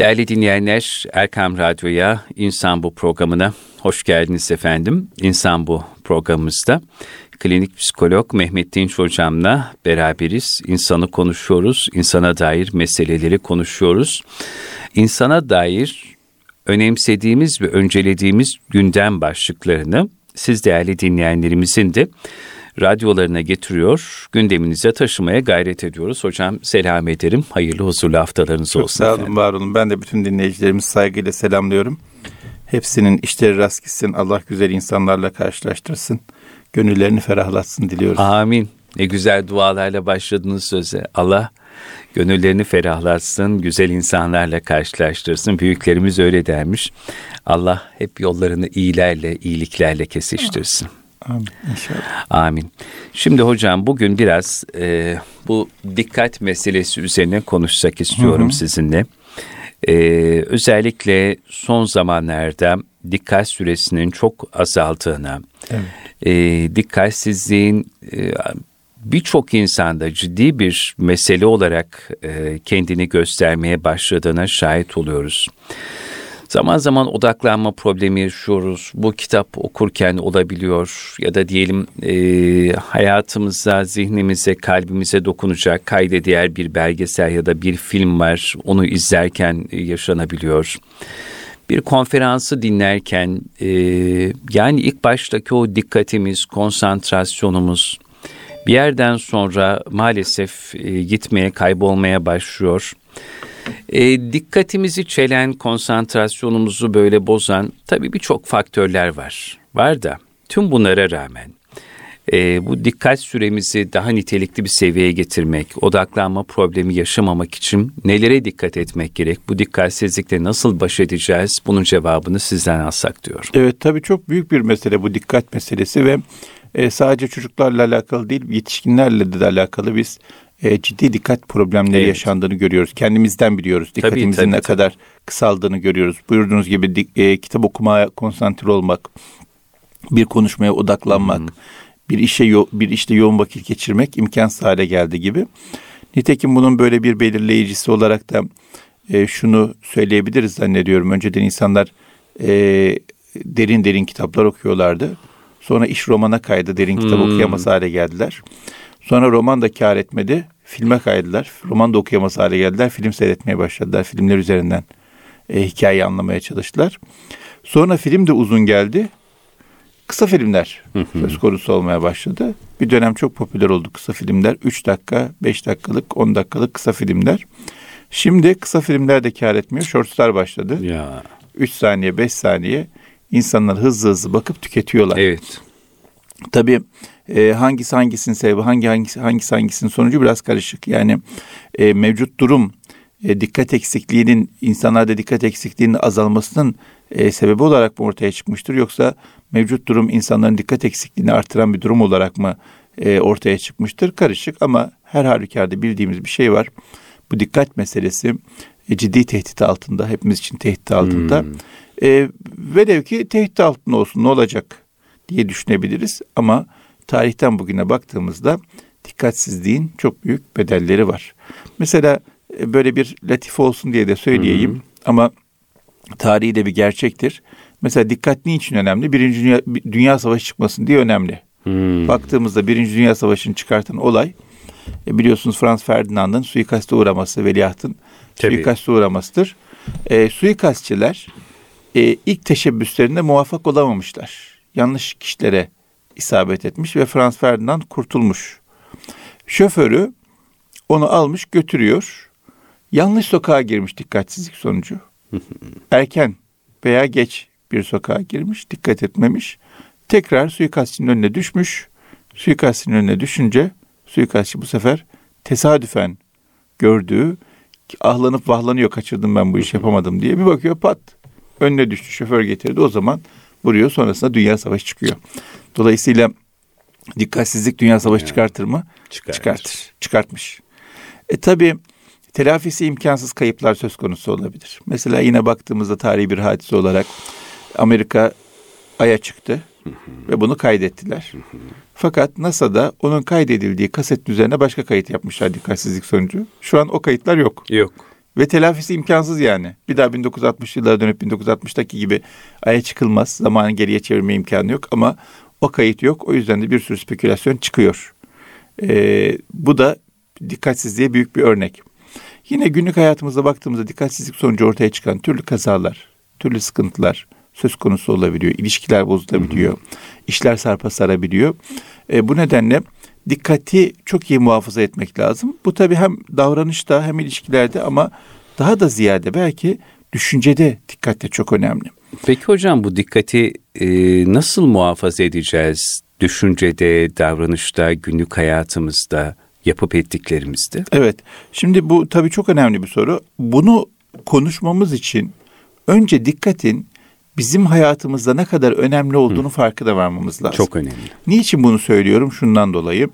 Değerli dinleyenler, Erkam Radyo'ya, İnsan Bu programına hoş geldiniz efendim. İnsan Bu programımızda klinik psikolog Mehmet Dinç hocamla beraberiz. İnsanı konuşuyoruz, insana dair meseleleri konuşuyoruz. İnsana dair önemsediğimiz ve öncelediğimiz gündem başlıklarını siz değerli dinleyenlerimizin de radyolarına getiriyor, gündeminize taşımaya gayret ediyoruz. Hocam selam ederim. Hayırlı huzurlu haftalarınız Çok olsun. sağ olun, efendim. var olun. Ben de bütün dinleyicilerimizi saygıyla selamlıyorum. Hepsinin işleri rast gitsin. Allah güzel insanlarla karşılaştırsın. Gönüllerini ferahlatsın diliyoruz. Amin. Ne güzel dualarla başladınız söze. Allah gönüllerini ferahlatsın, güzel insanlarla karşılaştırsın. Büyüklerimiz öyle dermiş. Allah hep yollarını iyilerle, iyiliklerle kesiştirsin. Amin inşallah. Amin. Şimdi hocam bugün biraz e, bu dikkat meselesi üzerine konuşsak istiyorum sizinle. E, özellikle son zamanlarda dikkat süresinin çok azaldığına, Evet. e, dikkatsizliğin e, birçok insanda ciddi bir mesele olarak e, kendini göstermeye başladığına şahit oluyoruz. Zaman zaman odaklanma problemi yaşıyoruz. Bu kitap okurken olabiliyor ya da diyelim e, hayatımıza, zihnimize, kalbimize dokunacak kayda değer bir belgesel ya da bir film var. Onu izlerken e, yaşanabiliyor. Bir konferansı dinlerken e, yani ilk baştaki o dikkatimiz, konsantrasyonumuz bir yerden sonra maalesef e, gitmeye, kaybolmaya başlıyor. E, dikkatimizi çelen, konsantrasyonumuzu böyle bozan tabii birçok faktörler var. Var da tüm bunlara rağmen e, bu dikkat süremizi daha nitelikli bir seviyeye getirmek, odaklanma problemi yaşamamak için nelere dikkat etmek gerek? Bu dikkatsizlikle nasıl baş edeceğiz? Bunun cevabını sizden alsak diyorum. Evet tabii çok büyük bir mesele bu dikkat meselesi ve e, sadece çocuklarla alakalı değil yetişkinlerle de alakalı biz e, ciddi dikkat problemleri Evet. yaşandığını görüyoruz. Kendimizden biliyoruz. Dikkatimizin tabii, ne tabii. kadar kısaldığını görüyoruz. Buyurduğunuz gibi e, kitap okumaya konsantre olmak, bir konuşmaya odaklanmak, bir işe yo- bir işte yoğun vakit geçirmek imkansız hale geldi gibi. Nitekim bunun böyle bir belirleyicisi olarak da e, şunu söyleyebiliriz zannediyorum. Önceden insanlar e, derin derin kitaplar okuyorlardı. Sonra iş romana kaydı. Derin kitap Hmm. okuyamaz hale geldiler. Sonra roman da kar etmedi. Filme kaydılar. Roman da okuyamaz hale geldiler. Film seyretmeye başladılar. Filmler üzerinden e, hikayeyi anlamaya çalıştılar. Sonra film de uzun geldi. Kısa filmler söz konusu olmaya başladı. Bir dönem çok popüler oldu kısa filmler. 3 dakika, 5 dakikalık, 10 dakikalık kısa filmler. Şimdi kısa filmler de kar etmiyor. Shortslar başladı. Ya 3 saniye, 5 saniye insanlar hızlı hızlı bakıp tüketiyorlar. evet. Tabii e, hangisi hangisinin sebebi, hangi hangisi hangisi hangisinin sonucu biraz karışık. Yani e, mevcut durum e, dikkat eksikliğinin insanlarda dikkat eksikliğinin azalmasının e, sebebi olarak mı ortaya çıkmıştır yoksa mevcut durum insanların dikkat eksikliğini artıran bir durum olarak mı e, ortaya çıkmıştır? Karışık ama her halükarda bildiğimiz bir şey var. Bu dikkat meselesi e, ciddi tehdit altında, hepimiz için tehdit altında. E, velev ki tehdit altında olsun ne olacak diye düşünebiliriz ama tarihten bugüne baktığımızda dikkatsizliğin çok büyük bedelleri var. Mesela böyle bir latife olsun diye de söyleyeyim ama tarihi de bir gerçektir. Mesela dikkat niçin önemli? Birinci Dünya, Dünya Savaşı çıkmasın diye önemli. Hmm. Baktığımızda Birinci Dünya Savaşı'nı çıkartan olay e, biliyorsunuz Frans Ferdinand'ın suikaste uğraması, veliahtın Tabii. suikaste uğramasıdır. E, suikastçiler e, ilk teşebbüslerinde muvaffak olamamışlar. Yanlış kişilere isabet etmiş ve Frans Ferdinand kurtulmuş. Şoförü onu almış götürüyor. Yanlış sokağa girmiş dikkatsizlik sonucu. Erken veya geç bir sokağa girmiş, dikkat etmemiş. Tekrar suikastçının önüne düşmüş. Suikastçının önüne düşünce suikastçı bu sefer tesadüfen gördüğü ahlanıp vahlanıyor kaçırdım ben bu işi yapamadım diye bir bakıyor pat önüne düştü şoför getirdi o zaman vuruyor sonrasında dünya savaşı çıkıyor. Dolayısıyla dikkatsizlik dünya savaşı çıkartır mı? Çıkartır. Çıkartır. Çıkartmış. E tabi telafisi imkansız kayıplar söz konusu olabilir. Mesela yine baktığımızda tarihi bir hadise olarak Amerika Ay'a çıktı ve bunu kaydettiler. Fakat NASA'da onun kaydedildiği kasetin üzerine başka kayıt yapmışlar dikkatsizlik sonucu. Şu an o kayıtlar yok. Yok. Ve telafisi imkansız yani. Bir daha 1960 yıllara dönüp 1960'taki gibi aya çıkılmaz. Zamanı geriye çevirme imkanı yok ama o kayıt yok. O yüzden de bir sürü spekülasyon çıkıyor. Ee, bu da dikkatsizliğe büyük bir örnek. Yine günlük hayatımızda baktığımızda dikkatsizlik sonucu ortaya çıkan türlü kazalar, türlü sıkıntılar söz konusu olabiliyor. İlişkiler bozulabiliyor. Hı hı. işler sarpa sarabiliyor. E, bu nedenle dikkati çok iyi muhafaza etmek lazım. Bu tabii hem davranışta hem ilişkilerde ama daha da ziyade belki düşüncede dikkat de çok önemli. Peki hocam bu dikkati e, nasıl muhafaza edeceğiz? Düşüncede, davranışta, günlük hayatımızda, yapıp ettiklerimizde? Evet. Şimdi bu tabii çok önemli bir soru. Bunu konuşmamız için önce dikkatin bizim hayatımızda ne kadar önemli olduğunu Hı. farkına varmamız lazım. Çok önemli. Niçin bunu söylüyorum? Şundan dolayı.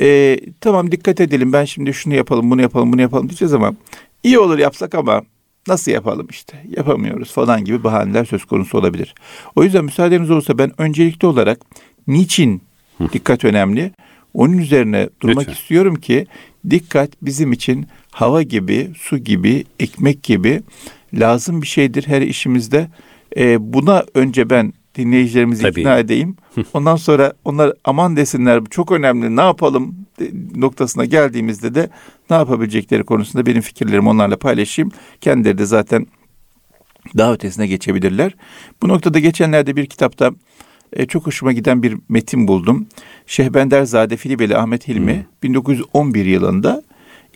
Ee, tamam dikkat edelim ben şimdi şunu yapalım bunu yapalım bunu yapalım diyeceğiz ama iyi olur yapsak ama nasıl yapalım işte yapamıyoruz falan gibi bahaneler söz konusu olabilir. O yüzden müsaadeniz olursa ben öncelikli olarak niçin dikkat önemli? Onun üzerine durmak Lütfen. istiyorum ki dikkat bizim için hava gibi, su gibi, ekmek gibi lazım bir şeydir her işimizde. Ee, buna önce ben dinleyicilerimizi Tabii. ikna edeyim. Ondan sonra onlar aman desinler bu çok önemli ne yapalım noktasına geldiğimizde de ne yapabilecekleri konusunda benim fikirlerimi onlarla paylaşayım. Kendileri de zaten daha ötesine geçebilirler. Bu noktada geçenlerde bir kitapta e, çok hoşuma giden bir metin buldum. Şehbenderzade Filibeli Ahmet Hilmi hmm. 1911 yılında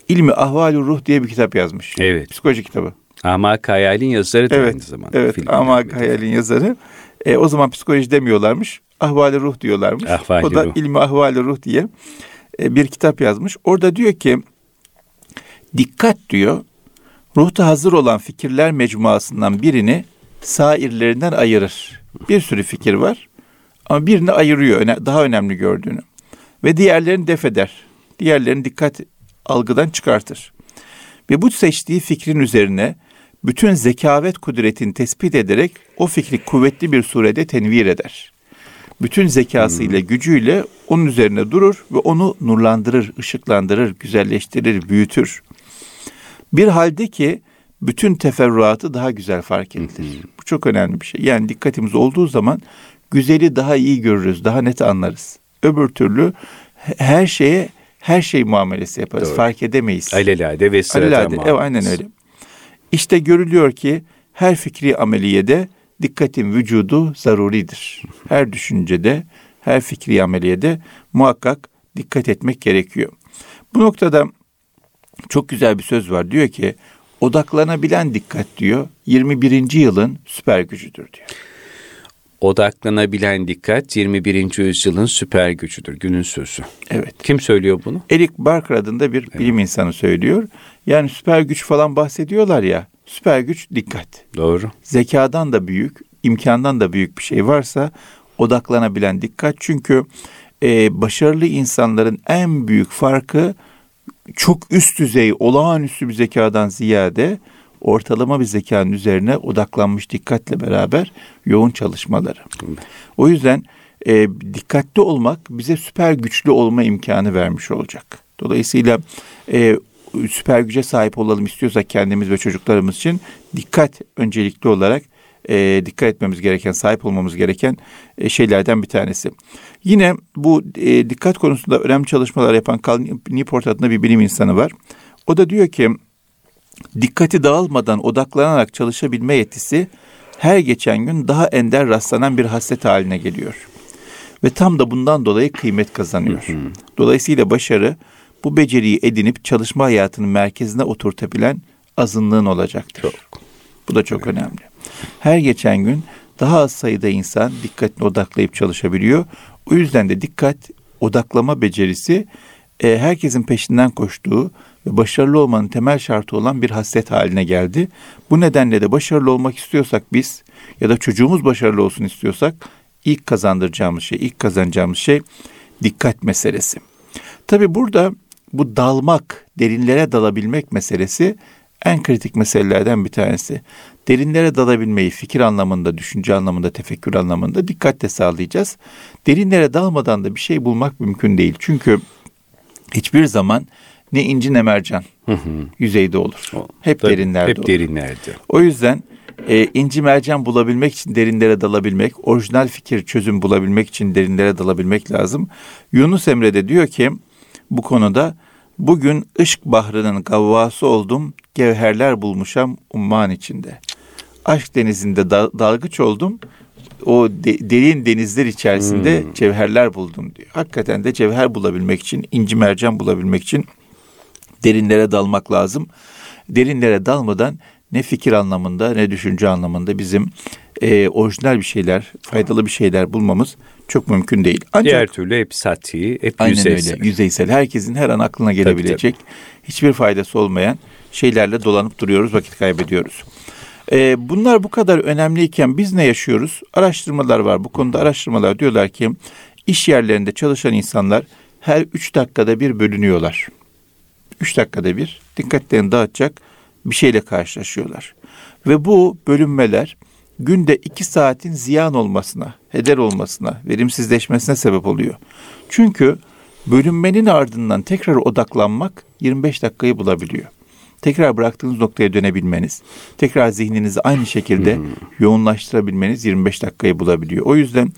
İlmi Ahvalü Ruh diye bir kitap yazmış. Evet. Psikoloji kitabı. Amak Hayal'in yazarı evet, aynı zamanda. Evet, Amak Hayal'in yazarı. E, o zaman psikoloji demiyorlarmış. Ahvali ruh diyorlarmış. Ahvali o da ruh. ilmi ahvali ruh diye e, bir kitap yazmış. Orada diyor ki dikkat diyor ruhta hazır olan fikirler mecmuasından birini sairlerinden ayırır. Bir sürü fikir var ama birini ayırıyor daha önemli gördüğünü. Ve diğerlerini def eder. Diğerlerini dikkat algıdan çıkartır. Ve bu seçtiği fikrin üzerine bütün zekavet kudretini tespit ederek o fikri kuvvetli bir surede tenvir eder. Bütün zekasıyla, hmm. gücüyle onun üzerine durur ve onu nurlandırır, ışıklandırır, güzelleştirir, büyütür. Bir halde ki bütün teferruatı daha güzel fark edilir. Hmm. Bu çok önemli bir şey. Yani dikkatimiz olduğu zaman güzeli daha iyi görürüz, daha net anlarız. Öbür türlü her şeye her şey muamelesi yaparız. Doğru. Fark edemeyiz. Alelade ve sıradan Alelade, evet, aynen öyle. İşte görülüyor ki her fikri ameliyede dikkatin vücudu zaruridir. Her düşüncede, her fikri ameliyede muhakkak dikkat etmek gerekiyor. Bu noktada çok güzel bir söz var. Diyor ki odaklanabilen dikkat diyor 21. yılın süper gücüdür diyor. Odaklanabilen dikkat 21. yüzyılın süper gücüdür. Günün sözü. Evet. Kim söylüyor bunu? Eric Barker adında bir bilim evet. insanı söylüyor. Yani süper güç falan bahsediyorlar ya. Süper güç dikkat. Doğru. Zekadan da büyük, imkandan da büyük bir şey varsa odaklanabilen dikkat. Çünkü e, başarılı insanların en büyük farkı çok üst düzey, olağanüstü bir zekadan ziyade ortalama bir zekanın üzerine odaklanmış dikkatle beraber yoğun çalışmaları. O yüzden e, dikkatli olmak bize süper güçlü olma imkanı vermiş olacak. Dolayısıyla e, süper güce sahip olalım istiyorsak kendimiz ve çocuklarımız için dikkat öncelikli olarak e, dikkat etmemiz gereken, sahip olmamız gereken e, şeylerden bir tanesi. Yine bu e, dikkat konusunda önemli çalışmalar yapan Cal Newport adında bir bilim insanı var. O da diyor ki dikkati dağılmadan odaklanarak çalışabilme yetisi her geçen gün daha ender rastlanan bir hasret haline geliyor. Ve tam da bundan dolayı kıymet kazanıyor. Dolayısıyla başarı bu beceriyi edinip çalışma hayatının merkezine oturtabilen azınlığın olacaktır. Çok. Bu da çok evet. önemli. Her geçen gün daha az sayıda insan dikkatini odaklayıp çalışabiliyor. O yüzden de dikkat odaklama becerisi e, herkesin peşinden koştuğu ve başarılı olmanın temel şartı olan bir hasret haline geldi. Bu nedenle de başarılı olmak istiyorsak biz ya da çocuğumuz başarılı olsun istiyorsak ilk kazandıracağımız şey, ilk kazanacağımız şey dikkat meselesi. Tabi burada bu dalmak, derinlere dalabilmek meselesi en kritik meselelerden bir tanesi. Derinlere dalabilmeyi fikir anlamında, düşünce anlamında, tefekkür anlamında dikkatle sağlayacağız. Derinlere dalmadan da bir şey bulmak mümkün değil. Çünkü hiçbir zaman ne inci ne mercan yüzeyde olur. Hep Tabii, derinlerde Hep olur. derinlerde. O yüzden e, inci mercan bulabilmek için derinlere dalabilmek, orijinal fikir çözüm bulabilmek için derinlere dalabilmek lazım. Yunus Emre de diyor ki bu konuda bugün ışk bahrının gavvası oldum, gevherler bulmuşam umman içinde. Aşk denizinde da- dalgıç oldum, o de- derin denizler içerisinde cevherler buldum diyor. Hakikaten de cevher bulabilmek için, inci mercan bulabilmek için derinlere dalmak lazım. Derinlere dalmadan ne fikir anlamında ne düşünce anlamında bizim e, orijinal bir şeyler, faydalı bir şeyler bulmamız çok mümkün değil. Ancak Diğer türlü hep sati, hep aynen yüzeysel. öyle yüzeysel herkesin her an aklına gelebilecek hiçbir faydası olmayan şeylerle dolanıp duruyoruz, vakit kaybediyoruz. E, bunlar bu kadar önemliyken biz ne yaşıyoruz? Araştırmalar var. Bu konuda araştırmalar diyorlar ki iş yerlerinde çalışan insanlar her üç dakikada bir bölünüyorlar. 3 dakikada bir dikkatlerini dağıtacak bir şeyle karşılaşıyorlar. Ve bu bölünmeler günde 2 saatin ziyan olmasına, heder olmasına, verimsizleşmesine sebep oluyor. Çünkü bölünmenin ardından tekrar odaklanmak 25 dakikayı bulabiliyor. Tekrar bıraktığınız noktaya dönebilmeniz, tekrar zihninizi aynı şekilde yoğunlaştırabilmeniz 25 dakikayı bulabiliyor. O yüzden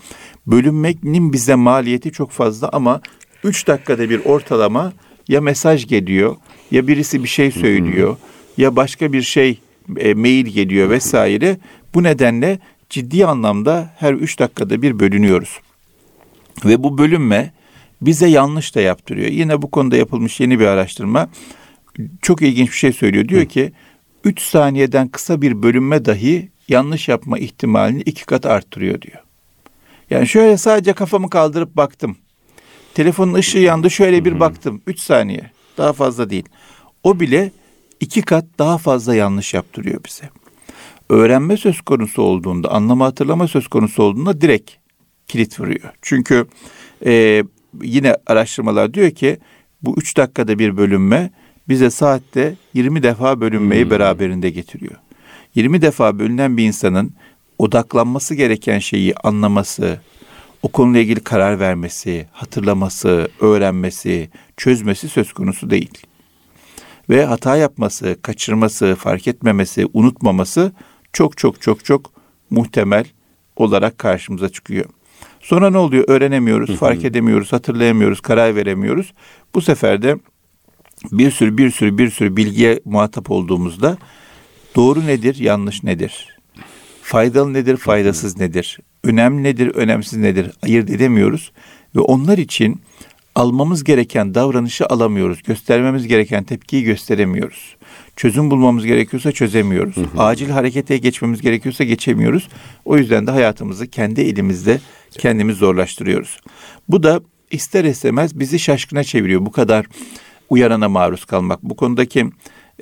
bölünmenin bize maliyeti çok fazla ama 3 dakikada bir ortalama ya mesaj geliyor ya birisi bir şey söylüyor ya başka bir şey e, mail geliyor vesaire. Bu nedenle ciddi anlamda her 3 dakikada bir bölünüyoruz. Ve bu bölünme bize yanlış da yaptırıyor. Yine bu konuda yapılmış yeni bir araştırma çok ilginç bir şey söylüyor. Diyor ki 3 saniyeden kısa bir bölünme dahi yanlış yapma ihtimalini iki kat arttırıyor diyor. Yani şöyle sadece kafamı kaldırıp baktım. Telefonun ışığı yandı şöyle bir baktım. 3 saniye. Daha fazla değil. O bile iki kat daha fazla yanlış yaptırıyor bize. Öğrenme söz konusu olduğunda, anlama hatırlama söz konusu olduğunda direkt kilit vuruyor. Çünkü e, yine araştırmalar diyor ki bu 3 dakikada bir bölünme bize saatte 20 defa bölünmeyi beraberinde getiriyor. 20 defa bölünen bir insanın odaklanması gereken şeyi anlaması, o konuyla ilgili karar vermesi, hatırlaması, öğrenmesi, çözmesi söz konusu değil. Ve hata yapması, kaçırması, fark etmemesi, unutmaması çok çok çok çok muhtemel olarak karşımıza çıkıyor. Sonra ne oluyor? Öğrenemiyoruz, fark edemiyoruz, hatırlayamıyoruz, karar veremiyoruz. Bu sefer de bir sürü bir sürü bir sürü bilgiye muhatap olduğumuzda doğru nedir, yanlış nedir? Faydalı nedir, faydasız nedir? Önemli nedir, önemsiz nedir? Ayırt edemiyoruz ve onlar için almamız gereken davranışı alamıyoruz. Göstermemiz gereken tepkiyi gösteremiyoruz. Çözüm bulmamız gerekiyorsa çözemiyoruz. Acil harekete geçmemiz gerekiyorsa geçemiyoruz. O yüzden de hayatımızı kendi elimizde kendimiz zorlaştırıyoruz. Bu da ister istemez bizi şaşkına çeviriyor. Bu kadar uyarana maruz kalmak. Bu konudaki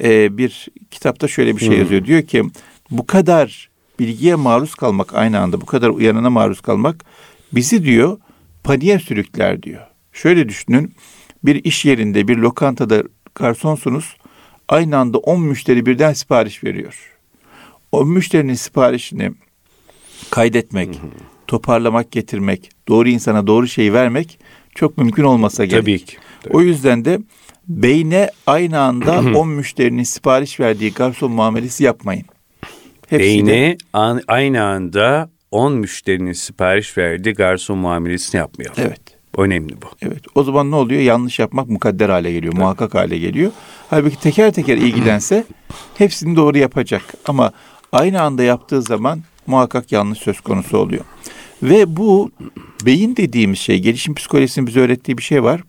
e, bir kitapta şöyle bir şey yazıyor. Diyor ki bu kadar bilgiye maruz kalmak aynı anda bu kadar uyanana maruz kalmak bizi diyor paniğe sürükler diyor. Şöyle düşünün bir iş yerinde bir lokantada garsonsunuz aynı anda 10 müşteri birden sipariş veriyor. O müşterinin siparişini kaydetmek, toparlamak, getirmek, doğru insana doğru şeyi vermek çok mümkün olmasa gerek. Tabii ki. Tabii. O yüzden de beyne aynı anda 10 müşterinin sipariş verdiği garson muamelesi yapmayın. Hepsine- Beyne an- aynı anda 10 müşterinin sipariş verdiği garson muamelesini yapmayalım. Evet. Önemli bu. Evet. O zaman ne oluyor? Yanlış yapmak mukadder hale geliyor, muhakkak hale geliyor. Halbuki teker teker ilgilense hepsini doğru yapacak. Ama aynı anda yaptığı zaman muhakkak yanlış söz konusu oluyor. Ve bu beyin dediğimiz şey, gelişim psikolojisinin bize öğrettiği bir şey var.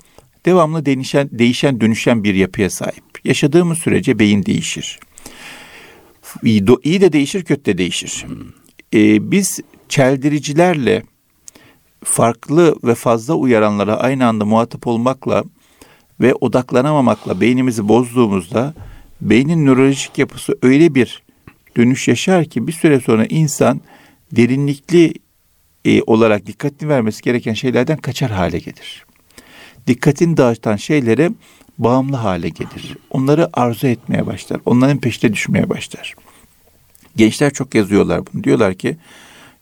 Devamlı değişen, değişen, dönüşen bir yapıya sahip. Yaşadığımız sürece beyin değişir. İyi, de değişir, kötü de değişir. Ee, biz çeldiricilerle farklı ve fazla uyaranlara aynı anda muhatap olmakla ve odaklanamamakla beynimizi bozduğumuzda beynin nörolojik yapısı öyle bir dönüş yaşar ki bir süre sonra insan derinlikli e, olarak dikkatini vermesi gereken şeylerden kaçar hale gelir. Dikkatini dağıtan şeylere bağımlı hale gelir. Onları arzu etmeye başlar. Onların peşine düşmeye başlar. Gençler çok yazıyorlar bunu. Diyorlar ki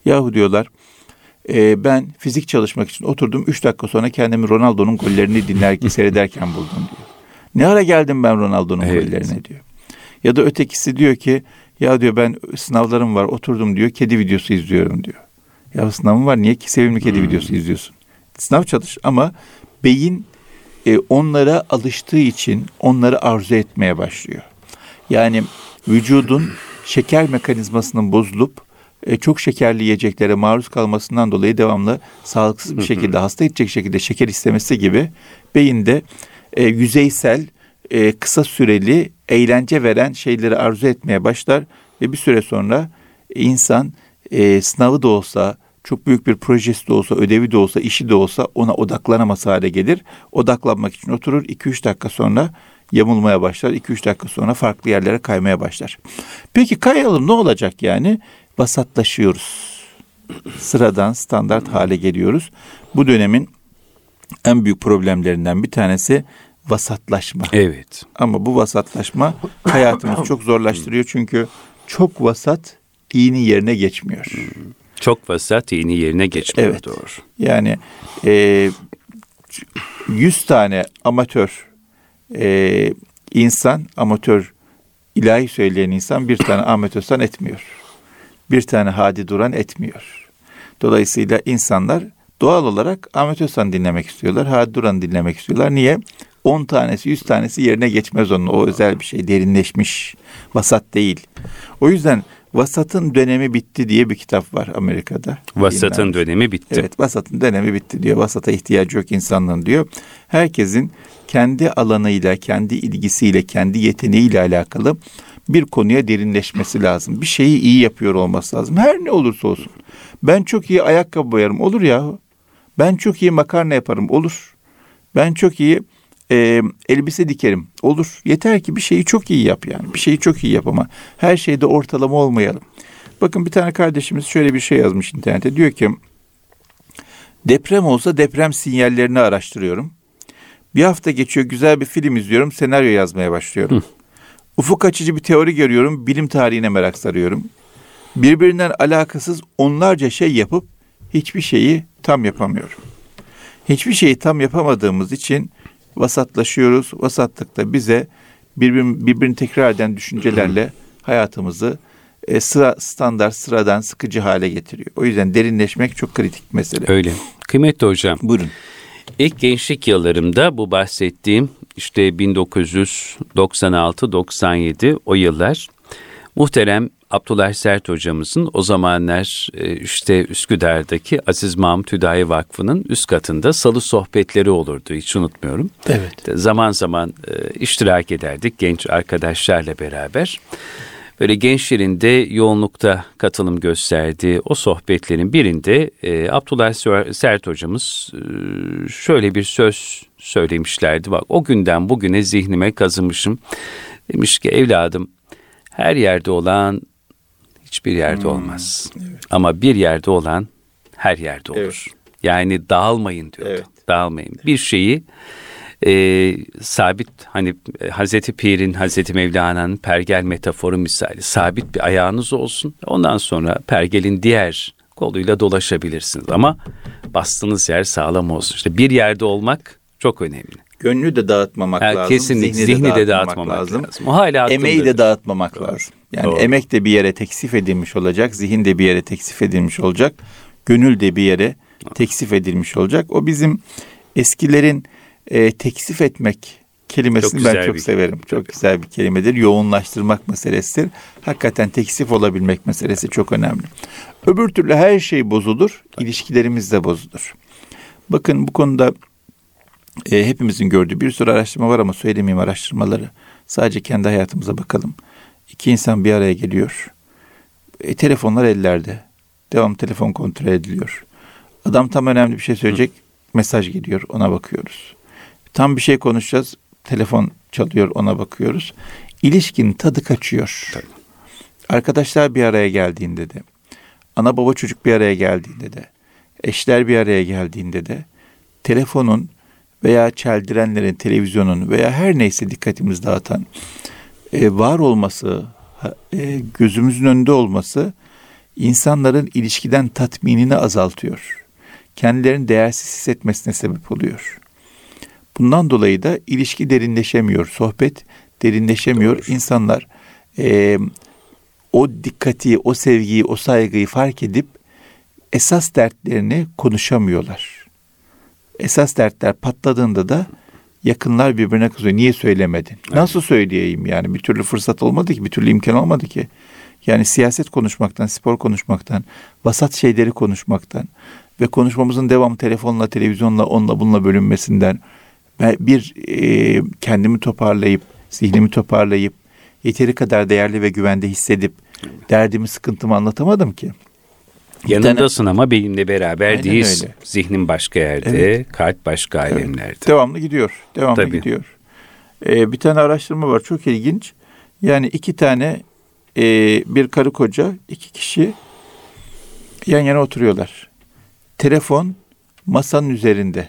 yahu diyorlar e, ben fizik çalışmak için oturdum 3 dakika sonra kendimi Ronaldo'nun gollerini dinlerken seyrederken buldum diyor. Ne ara geldim ben Ronaldo'nun Evet. gollerine diyor. Ya da ötekisi diyor ki ya diyor ben sınavlarım var oturdum diyor kedi videosu izliyorum diyor. Ya sınavın var niye ki sevimli kedi videosu izliyorsun? Sınav çalış ama beyin e, onlara alıştığı için onları arzu etmeye başlıyor. Yani vücudun şeker mekanizmasının bozulup e, çok şekerli yiyeceklere maruz kalmasından dolayı devamlı sağlıksız bir şekilde hasta edecek şekilde şeker istemesi gibi beyinde e, yüzeysel e, kısa süreli eğlence veren şeyleri arzu etmeye başlar ve bir süre sonra insan e, sınavı da olsa çok büyük bir projesi de olsa, ödevi de olsa, işi de olsa ona odaklanamaz hale gelir. Odaklanmak için oturur. 2-3 dakika sonra yamulmaya başlar. 2-3 dakika sonra farklı yerlere kaymaya başlar. Peki kayalım ne olacak yani? Vasatlaşıyoruz. Sıradan standart hale geliyoruz. Bu dönemin en büyük problemlerinden bir tanesi vasatlaşma. Evet. Ama bu vasatlaşma hayatımızı çok zorlaştırıyor çünkü çok vasat iyinin yerine geçmiyor. Çok vasat yeni yerine geçmiyor Evet. doğru. Yani e, 100 tane amatör e, insan, amatör ilahi söyleyen insan bir tane amatör san etmiyor. Bir tane hadi duran etmiyor. Dolayısıyla insanlar doğal olarak amatör san dinlemek istiyorlar. Hadi duran dinlemek istiyorlar. Niye? 10 tanesi 100 tanesi yerine geçmez onun. O özel bir şey. Derinleşmiş. Vasat değil. O yüzden Vasat'ın dönemi bitti diye bir kitap var Amerika'da. Vasatın Yayınlanmış. dönemi bitti. Evet vasatın dönemi bitti diyor. Vasata ihtiyacı yok insanlığın diyor. Herkesin kendi alanıyla, kendi ilgisiyle, kendi yeteneğiyle alakalı bir konuya derinleşmesi lazım. Bir şeyi iyi yapıyor olması lazım. Her ne olursa olsun. Ben çok iyi ayakkabı boyarım. Olur ya. Ben çok iyi makarna yaparım. Olur. Ben çok iyi e, elbise dikerim. Olur. Yeter ki bir şeyi çok iyi yap yani. Bir şeyi çok iyi yap ama her şeyde ortalama olmayalım. Bakın bir tane kardeşimiz şöyle bir şey yazmış internete. Diyor ki deprem olsa deprem sinyallerini araştırıyorum. Bir hafta geçiyor güzel bir film izliyorum. Senaryo yazmaya başlıyorum. Ufuk açıcı bir teori görüyorum. Bilim tarihine merak sarıyorum. Birbirinden alakasız onlarca şey yapıp hiçbir şeyi tam yapamıyorum. Hiçbir şeyi tam yapamadığımız için vasatlaşıyoruz. Vasatlıkta bize birbirini, birbirini tekrar eden düşüncelerle hayatımızı e, sıra standart sıradan sıkıcı hale getiriyor. O yüzden derinleşmek çok kritik mesele. Öyle. Kıymetli hocam. Buyurun. İlk gençlik yıllarımda bu bahsettiğim işte 1996-97 o yıllar muhterem Abdullah Sert hocamızın o zamanlar e, işte Üsküdar'daki Aziz Mahmut Hüdayi Vakfı'nın üst katında salı sohbetleri olurdu hiç unutmuyorum. Evet. Zaman zaman e, iştirak ederdik genç arkadaşlarla beraber. Böyle gençlerin de yoğunlukta katılım gösterdiği o sohbetlerin birinde e, Abdullah Sert hocamız şöyle bir söz söylemişlerdi. Bak o günden bugüne zihnime kazımışım. Demiş ki evladım her yerde olan hiçbir yerde olmaz. Ama bir yerde olan her yerde olur. Evet. Yani dağılmayın diyordu. Evet. Dağılmayın. Bir şeyi e, sabit hani e, Hazreti Pir'in Hazreti Mevlana'nın pergel metaforu misali sabit bir ayağınız olsun. Ondan sonra pergelin diğer koluyla dolaşabilirsiniz ama bastığınız yer sağlam olsun. İşte bir yerde olmak çok önemli. Gönlü de dağıtmamak Ha, lazım. kesinlikle zihni, de dağıtmamak lazım. O hala Emeği de dağıtmamak lazım. Yani Doğru. emek de bir yere teksif edilmiş olacak, zihin de bir yere teksif edilmiş olacak, gönül de bir yere teksif edilmiş olacak. O bizim eskilerin e, teksif etmek kelimesini Çok ben çok severim. Çok güzel bir kelimedir. Yoğunlaştırmak meselesidir. Hakikaten teksif olabilmek meselesi çok önemli. Öbür türlü her şey bozulur, ilişkilerimiz de bozulur. Bakın bu konuda e, hepimizin gördüğü bir sürü araştırma var ama söylemeyeyim araştırmaları. Sadece kendi hayatımıza bakalım. İki insan bir araya geliyor. E, telefonlar ellerde. Devam telefon kontrol ediliyor. Adam tam önemli bir şey söyleyecek. Mesaj geliyor ona bakıyoruz. Tam bir şey konuşacağız. Telefon çalıyor ona bakıyoruz. İlişkinin tadı kaçıyor. Arkadaşlar bir araya geldiğinde de, ana baba çocuk bir araya geldiğinde de, eşler bir araya geldiğinde de telefonun veya çeldirenlerin, televizyonun veya her neyse dikkatimizi dağıtan e, var olması, e, gözümüzün önünde olması insanların ilişkiden tatminini azaltıyor. Kendilerini değersiz hissetmesine sebep oluyor. Bundan dolayı da ilişki derinleşemiyor, sohbet derinleşemiyor. Doğru. İnsanlar e, o dikkati, o sevgiyi, o saygıyı fark edip esas dertlerini konuşamıyorlar. Esas dertler patladığında da yakınlar birbirine kızıyor. Niye söylemedin? Evet. Nasıl söyleyeyim yani? Bir türlü fırsat olmadı ki, bir türlü imkan olmadı ki. Yani siyaset konuşmaktan, spor konuşmaktan, vasat şeyleri konuşmaktan ve konuşmamızın devamı telefonla, televizyonla, onunla bununla bölünmesinden bir e, kendimi toparlayıp, zihnimi toparlayıp, yeteri kadar değerli ve güvende hissedip derdimi, sıkıntımı anlatamadım ki. Yanındasın tane... ama benimle beraber Aynen değilsin. Öyle. Zihnin başka yerde, evet. kalp başka evet. alemlerde. Devamlı gidiyor, devamlı Tabii. gidiyor. Ee, bir tane araştırma var, çok ilginç. Yani iki tane e, bir karı koca, iki kişi yan yana oturuyorlar. Telefon masanın üzerinde.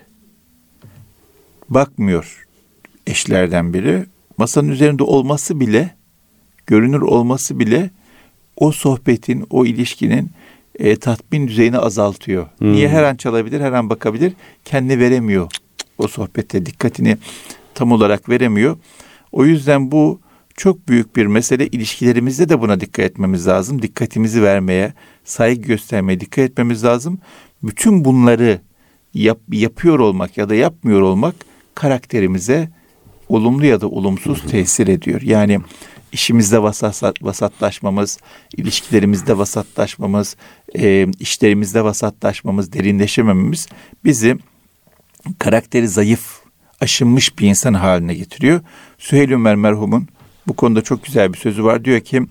Bakmıyor eşlerden biri. Masanın üzerinde olması bile, görünür olması bile o sohbetin, o ilişkinin e, tatmin düzeyini azaltıyor. Hmm. Niye her an çalabilir, her an bakabilir, kendi veremiyor o sohbette dikkatini tam olarak veremiyor. O yüzden bu çok büyük bir mesele. İlişkilerimizde de buna dikkat etmemiz lazım. Dikkatimizi vermeye, saygı göstermeye dikkat etmemiz lazım. Bütün bunları yap, yapıyor olmak ya da yapmıyor olmak karakterimize olumlu ya da olumsuz tesir ediyor. Yani işimizde vasat, vasatlaşmamız, ilişkilerimizde vasatlaşmamız, e, işlerimizde vasatlaşmamız, derinleşemememiz bizi karakteri zayıf, aşınmış bir insan haline getiriyor. Süheyl Ömer merhumun bu konuda çok güzel bir sözü var. Diyor ki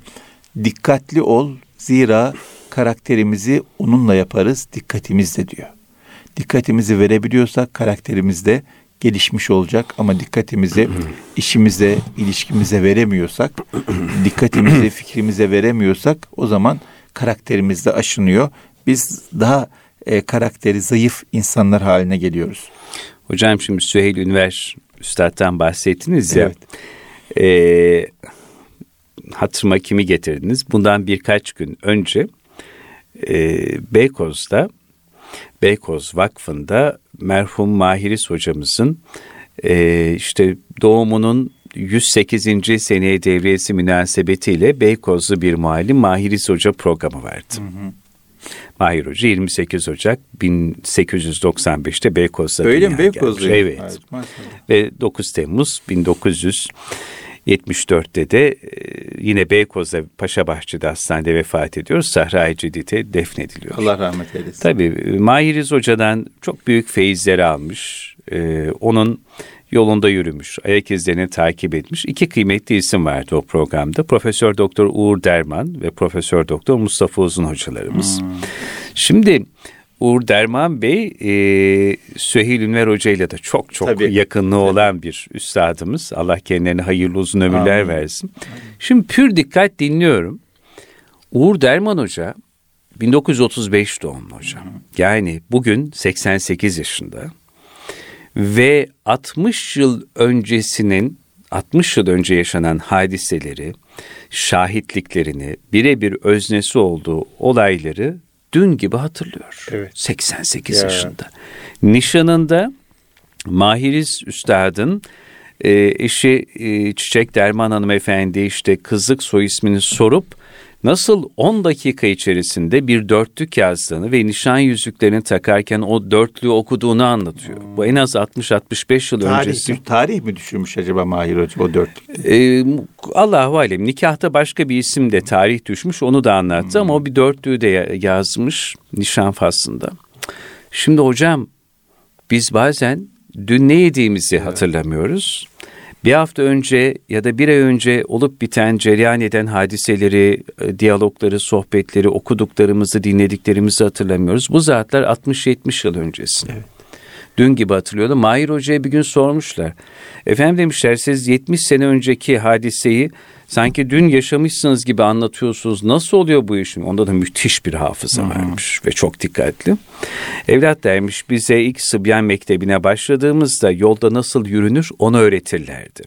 dikkatli ol zira karakterimizi onunla yaparız dikkatimizle diyor. Dikkatimizi verebiliyorsak karakterimizde gelişmiş olacak ama dikkatimizi işimize, ilişkimize veremiyorsak, dikkatimizi fikrimize veremiyorsak o zaman karakterimiz de aşınıyor. Biz daha e, karakteri zayıf insanlar haline geliyoruz. Hocam şimdi Süheyl Ünver Üstad'dan bahsettiniz ya. Evet. E, hatırıma kimi getirdiniz? Bundan birkaç gün önce e, Beykoz'da Beykoz Vakfı'nda merhum Mahiris hocamızın e, işte doğumunun 108. seneye devriyesi münasebetiyle Beykozlu bir muallim Mahiris Hoca programı vardı. Hı hı. Mahir Hoca 28 Ocak 1895'te Beykoz'da Öyle mi Beykoz'da? Evet. evet Ve 9 Temmuz 1900 74'te de e, yine Beykoz'da Paşabahçe'de hastanede vefat ediyor. Sahra-i Cedid'e defnediliyor. Allah rahmet eylesin. Tabii e, Mahiriz Hoca'dan çok büyük feyizleri almış. Ee, onun yolunda yürümüş, ayak izlerini takip etmiş. İki kıymetli isim vardı o programda. Profesör Doktor Uğur Derman ve Profesör Doktor Mustafa Uzun hocalarımız. Hmm. Şimdi Uğur Derman Bey e, Süheyl Ünver Hoca ile de çok çok Tabii. yakınlığı olan bir üstadımız. Allah kendilerine hayırlı uzun ömürler Amin. versin. Şimdi pür dikkat dinliyorum. Uğur Derman Hoca 1935 doğumlu hocam. Yani bugün 88 yaşında ve 60 yıl öncesinin 60 yıl önce yaşanan hadiseleri, şahitliklerini, birebir öznesi olduğu olayları dün gibi hatırlıyor. Evet. 88 ya. yaşında. Nişanında Mahiriz Üstad'ın e, eşi e, Çiçek Derman hanımefendi işte kızlık soy ismini sorup nasıl 10 dakika içerisinde bir dörtlük yazdığını ve nişan yüzüklerini takarken o dörtlüğü okuduğunu anlatıyor. Hmm. Bu en az 60-65 yıl tarih, öncesi. Tarih mi düşürmüş acaba Mahir Hoca o dörtlük? Ee, Allahu Alem nikahta başka bir isim de tarih düşmüş onu da anlattı hmm. ama o bir dörtlüğü de yazmış nişan faslında. Şimdi hocam biz bazen dün ne yediğimizi evet. hatırlamıyoruz bir hafta önce ya da bir ay önce olup biten, cereyan eden hadiseleri, e, diyalogları, sohbetleri, okuduklarımızı, dinlediklerimizi hatırlamıyoruz. Bu zatlar 60-70 yıl öncesi. Evet. Dün gibi hatırlıyorlar. Mahir Hoca'ya bir gün sormuşlar. Efendim demişler siz 70 sene önceki hadiseyi sanki dün yaşamışsınız gibi anlatıyorsunuz. Nasıl oluyor bu iş? Onda da müthiş bir hafıza hmm. varmış ve çok dikkatli. Evlat dermiş bize ilk Sıbyan Mektebi'ne başladığımızda yolda nasıl yürünür onu öğretirlerdi.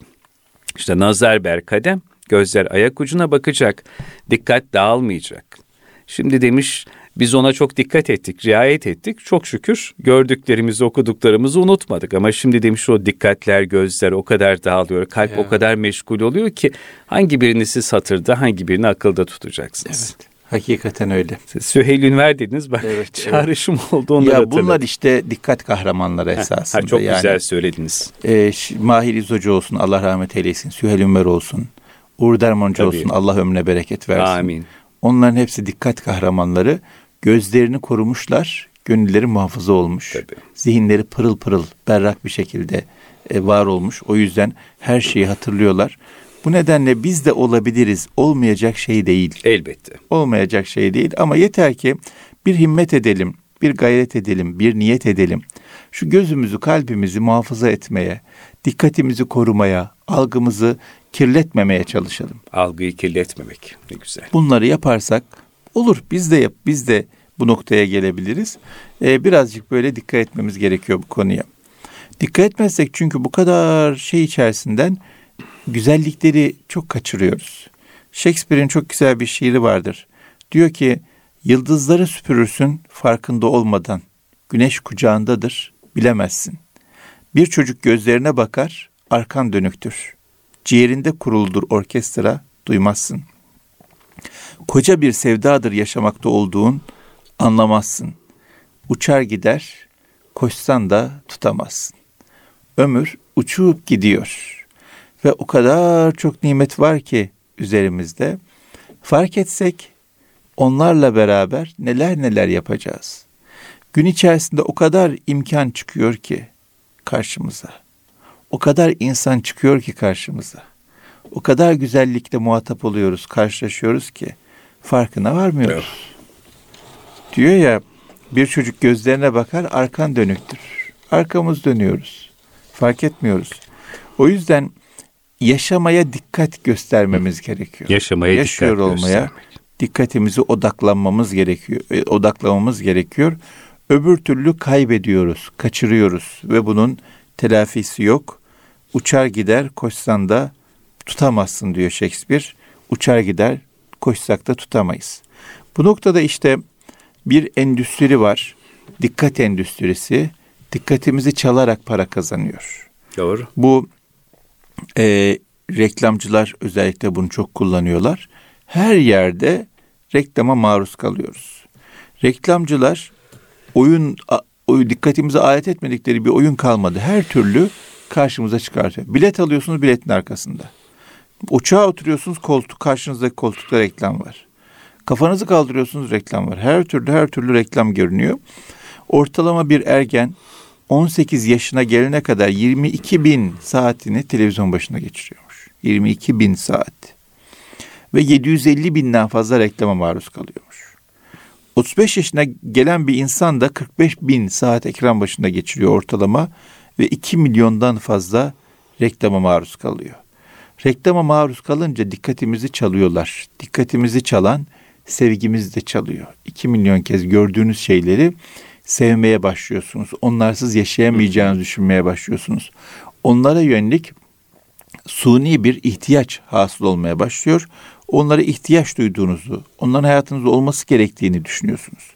İşte nazar ber kadem, gözler ayak ucuna bakacak, dikkat dağılmayacak. Şimdi demiş Biz ona çok dikkat ettik, riayet ettik. Çok şükür gördüklerimizi, okuduklarımızı unutmadık. Ama şimdi demiş o dikkatler, gözler o kadar dağılıyor, kalp ya. o kadar meşgul oluyor ki hangi birini siz hatırda, hangi birini akılda tutacaksınız. Evet. Hakikaten öyle. Siz Süheyl Ünver dediniz bak evet, çağrışım evet. oldu onları Ya bunlar işte dikkat kahramanları esasında. Ha, çok yani, güzel söylediniz. E, Mahir İzocu olsun Allah rahmet eylesin. Süheyl Ünver olsun. Uğur Dermancı olsun Allah ömrüne bereket versin. Amin. Onların hepsi dikkat kahramanları. Gözlerini korumuşlar. Gönülleri muhafaza olmuş. Tabii. Zihinleri pırıl pırıl berrak bir şekilde e, var olmuş. O yüzden her şeyi hatırlıyorlar. Bu nedenle biz de olabiliriz. Olmayacak şey değil. Elbette. Olmayacak şey değil ama yeter ki bir himmet edelim, bir gayret edelim, bir niyet edelim. Şu gözümüzü, kalbimizi muhafaza etmeye, dikkatimizi korumaya, algımızı kirletmemeye çalışalım. Algıyı kirletmemek ne güzel. Bunları yaparsak olur. Biz de yap, biz de bu noktaya gelebiliriz. Ee, birazcık böyle dikkat etmemiz gerekiyor bu konuya. Dikkat etmezsek çünkü bu kadar şey içerisinden güzellikleri çok kaçırıyoruz. Shakespeare'in çok güzel bir şiiri vardır. Diyor ki yıldızları süpürürsün farkında olmadan. Güneş kucağındadır bilemezsin. Bir çocuk gözlerine bakar arkan dönüktür. Ciğerinde kuruldur orkestra duymazsın. Koca bir sevdadır yaşamakta olduğun anlamazsın. Uçar gider koşsan da tutamazsın. Ömür uçup gidiyor.'' Ve o kadar çok nimet var ki üzerimizde. Fark etsek onlarla beraber neler neler yapacağız. Gün içerisinde o kadar imkan çıkıyor ki karşımıza. O kadar insan çıkıyor ki karşımıza. O kadar güzellikle muhatap oluyoruz, karşılaşıyoruz ki farkına varmıyoruz. Evet. Diyor ya bir çocuk gözlerine bakar arkan dönüktür. Arkamız dönüyoruz. Fark etmiyoruz. O yüzden yaşamaya dikkat göstermemiz gerekiyor. Yaşamaya Yaşıyor dikkat olmaya göstermek. dikkatimizi odaklanmamız gerekiyor. E, odaklamamız gerekiyor. Öbür türlü kaybediyoruz, kaçırıyoruz ve bunun telafisi yok. Uçar gider koşsan da tutamazsın diyor Shakespeare. Uçar gider koşsak da tutamayız. Bu noktada işte bir endüstri var. Dikkat endüstrisi. Dikkatimizi çalarak para kazanıyor. Doğru. Bu e, reklamcılar özellikle bunu çok kullanıyorlar. Her yerde reklama maruz kalıyoruz. Reklamcılar oyun oy, dikkatimize alet etmedikleri bir oyun kalmadı. Her türlü karşımıza çıkartıyor. Bilet alıyorsunuz biletin arkasında. Uçağa oturuyorsunuz koltuk karşınızdaki koltukta reklam var. Kafanızı kaldırıyorsunuz reklam var. Her türlü her türlü reklam görünüyor. Ortalama bir ergen 18 yaşına gelene kadar 22 bin saatini televizyon başında geçiriyormuş. 22 bin saat. Ve 750 binden fazla reklama maruz kalıyormuş. 35 yaşına gelen bir insan da 45 bin saat ekran başında geçiriyor ortalama ve 2 milyondan fazla reklama maruz kalıyor. Reklama maruz kalınca dikkatimizi çalıyorlar. Dikkatimizi çalan sevgimizi de çalıyor. 2 milyon kez gördüğünüz şeyleri sevmeye başlıyorsunuz. Onlarsız yaşayamayacağınızı düşünmeye başlıyorsunuz. Onlara yönelik suni bir ihtiyaç hasıl olmaya başlıyor. Onlara ihtiyaç duyduğunuzu, onların hayatınızda olması gerektiğini düşünüyorsunuz.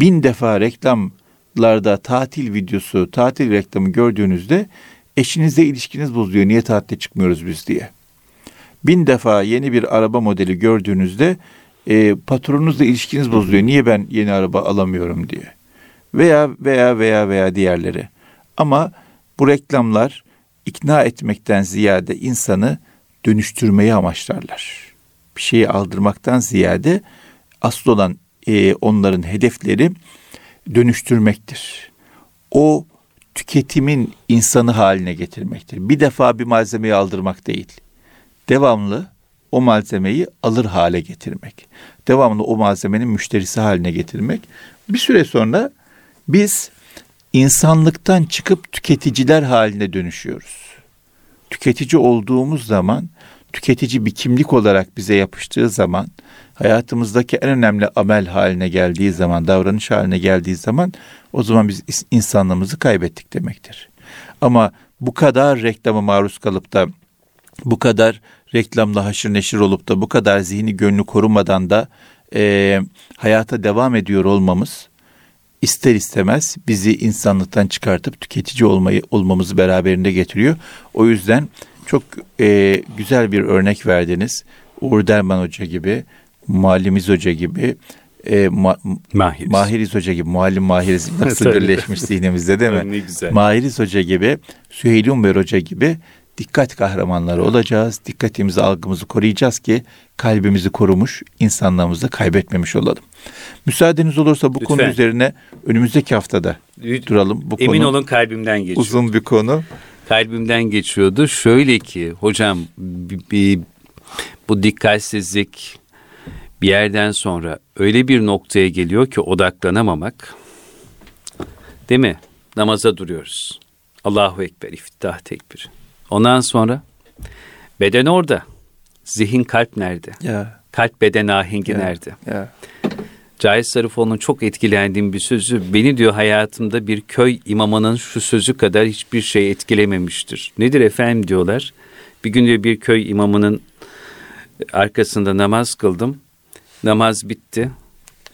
Bin defa reklamlarda tatil videosu, tatil reklamı gördüğünüzde eşinizle ilişkiniz bozuyor. Niye tatile çıkmıyoruz biz diye. Bin defa yeni bir araba modeli gördüğünüzde e, patronunuzla ilişkiniz bozuluyor. Niye ben yeni araba alamıyorum diye veya veya veya veya diğerleri. Ama bu reklamlar ikna etmekten ziyade insanı dönüştürmeyi amaçlarlar. Bir şeyi aldırmaktan ziyade asıl olan e, onların hedefleri dönüştürmektir. O tüketimin insanı haline getirmektir. Bir defa bir malzemeyi aldırmak değil. Devamlı o malzemeyi alır hale getirmek. Devamlı o malzemenin müşterisi haline getirmek. Bir süre sonra biz insanlıktan çıkıp tüketiciler haline dönüşüyoruz. Tüketici olduğumuz zaman, tüketici bir kimlik olarak bize yapıştığı zaman, hayatımızdaki en önemli amel haline geldiği zaman, davranış haline geldiği zaman o zaman biz insanlığımızı kaybettik demektir. Ama bu kadar reklama maruz kalıp da bu kadar reklamla haşır neşir olup da bu kadar zihni gönlü korumadan da e, hayata devam ediyor olmamız ister istemez bizi insanlıktan çıkartıp tüketici olmayı olmamızı beraberinde getiriyor. O yüzden çok e, güzel bir örnek verdiniz. Uğur Derman Hoca gibi, Muallimiz Hoca gibi, e, ma, Mahiriz. Mahiriz Hoca gibi, Muallim Mahiriz nasıl birleşmiş zihnimizde değil mi? ne güzel. Mahiriz Hoca gibi, Süheyl Umber Hoca gibi dikkat kahramanları olacağız. Dikkatimizi, algımızı koruyacağız ki kalbimizi korumuş, insanlığımızı kaybetmemiş olalım. Müsaadeniz olursa bu Lütfen. konu üzerine önümüzdeki haftada duralım. Bu Emin konu olun kalbimden geçiyor. Uzun bir konu. Kalbimden geçiyordu. Şöyle ki hocam bir, bu dikkatsizlik bir yerden sonra öyle bir noktaya geliyor ki odaklanamamak. Değil mi? Namaza duruyoruz. Allahu Ekber, iftitah tekbir. Ondan sonra beden orada. Zihin kalp nerede? Ya. Kalp beden ahengi ya. nerede? Ya. Cahit Sarıfoğlu'nun çok etkilendiğim bir sözü. Beni diyor hayatımda bir köy imamının şu sözü kadar hiçbir şey etkilememiştir. Nedir efendim diyorlar. Bir gün diyor bir köy imamının arkasında namaz kıldım. Namaz bitti.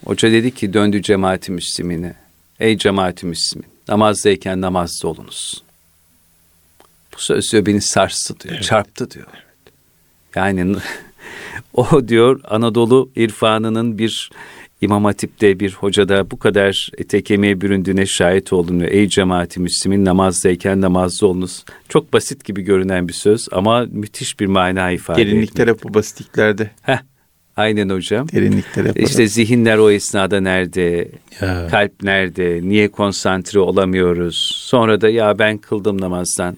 Hoca dedi ki döndü cemaati müslimine. Ey cemaati müslimin namazdayken namazda olunuz. Bu söz diyor beni sarstı diyor, evet. çarptı diyor. Evet. Yani o diyor Anadolu irfanının bir İmam Hatip'te bir hocada bu kadar ete kemiğe büründüğüne şahit oldum diyor. Ey cemaati Müslümin namazdayken namazda olunuz. Çok basit gibi görünen bir söz ama müthiş bir mana ifade ediyor. Derinlikler hep bu basitliklerde. Heh, Aynen hocam. Derinlikler hep İşte zihinler o esnada nerede? Ya. Kalp nerede? Niye konsantre olamıyoruz? Sonra da ya ben kıldım namazdan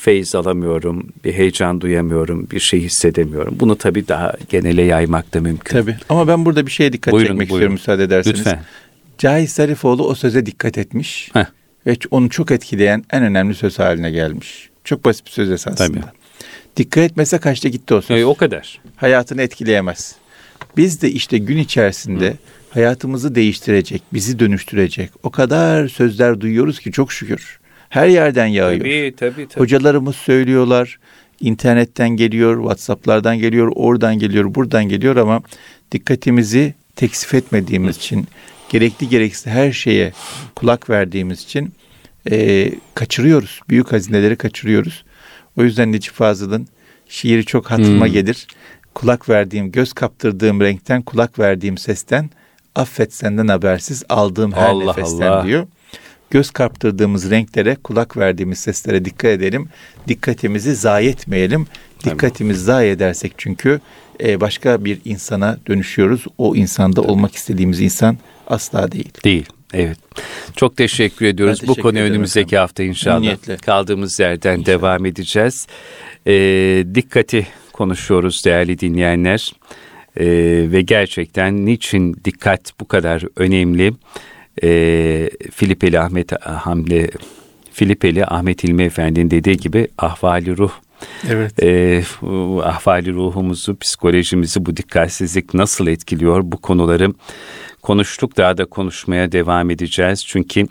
feyiz alamıyorum, bir heyecan duyamıyorum, bir şey hissedemiyorum. Bunu tabii daha genele yaymak da mümkün. Tabii ama ben burada bir şeye dikkat buyurun, çekmek buyurun. istiyorum müsaade ederseniz. Lütfen. Cahit Zarifoğlu o söze dikkat etmiş Heh. ve onu çok etkileyen en önemli söz haline gelmiş. Çok basit bir söz esasında. Tabii. Dikkat etmese kaçta gitti o söz. E, o kadar. Hayatını etkileyemez. Biz de işte gün içerisinde Hı. hayatımızı değiştirecek, bizi dönüştürecek o kadar sözler duyuyoruz ki çok şükür. Her yerden yağıyor. Tabii tabii. tabii. Hocalarımız söylüyorlar. internetten geliyor, WhatsApp'lardan geliyor, oradan geliyor, buradan geliyor ama dikkatimizi teksif etmediğimiz için, gerekli gereksiz her şeye kulak verdiğimiz için e, kaçırıyoruz. Büyük hazineleri kaçırıyoruz. O yüzden Necip Fazıl'ın şiiri çok hatırıma hmm. gelir. Kulak verdiğim, göz kaptırdığım renkten, kulak verdiğim sesten, affet senden habersiz aldığım her Allah nefesten Allah. diyor göz kaptırdığımız renklere, kulak verdiğimiz seslere dikkat edelim. Dikkatimizi zayi etmeyelim. Dikkatimizi zayi edersek çünkü e, başka bir insana dönüşüyoruz. O insanda Tabii. olmak istediğimiz insan asla değil. Değil. Evet. Çok teşekkür ediyoruz. Teşekkür Bu konu önümüzdeki efendim. hafta inşallah Niyetle. kaldığımız yerden inşallah. devam edeceğiz. E, dikkati konuşuyoruz değerli dinleyenler. E, ve gerçekten niçin dikkat bu kadar önemli? E, Filipeli Ahmet Hamle Filipeli Ahmet İlmi Efendi'nin dediği gibi ahvali ruh Evet. E, ahvali ruhumuzu, psikolojimizi bu dikkatsizlik nasıl etkiliyor bu konuları konuştuk. Daha da konuşmaya devam edeceğiz. Çünkü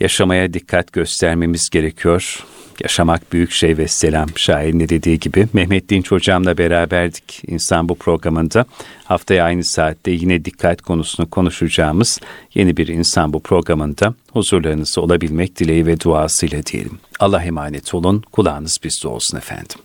yaşamaya dikkat göstermemiz gerekiyor. Yaşamak büyük şey ve selam şairin dediği gibi. Mehmet Dinç hocamla beraberdik insan bu programında. Haftaya aynı saatte yine dikkat konusunu konuşacağımız yeni bir insan bu programında huzurlarınızda olabilmek dileği ve duasıyla diyelim. Allah emanet olun, kulağınız bizde olsun efendim.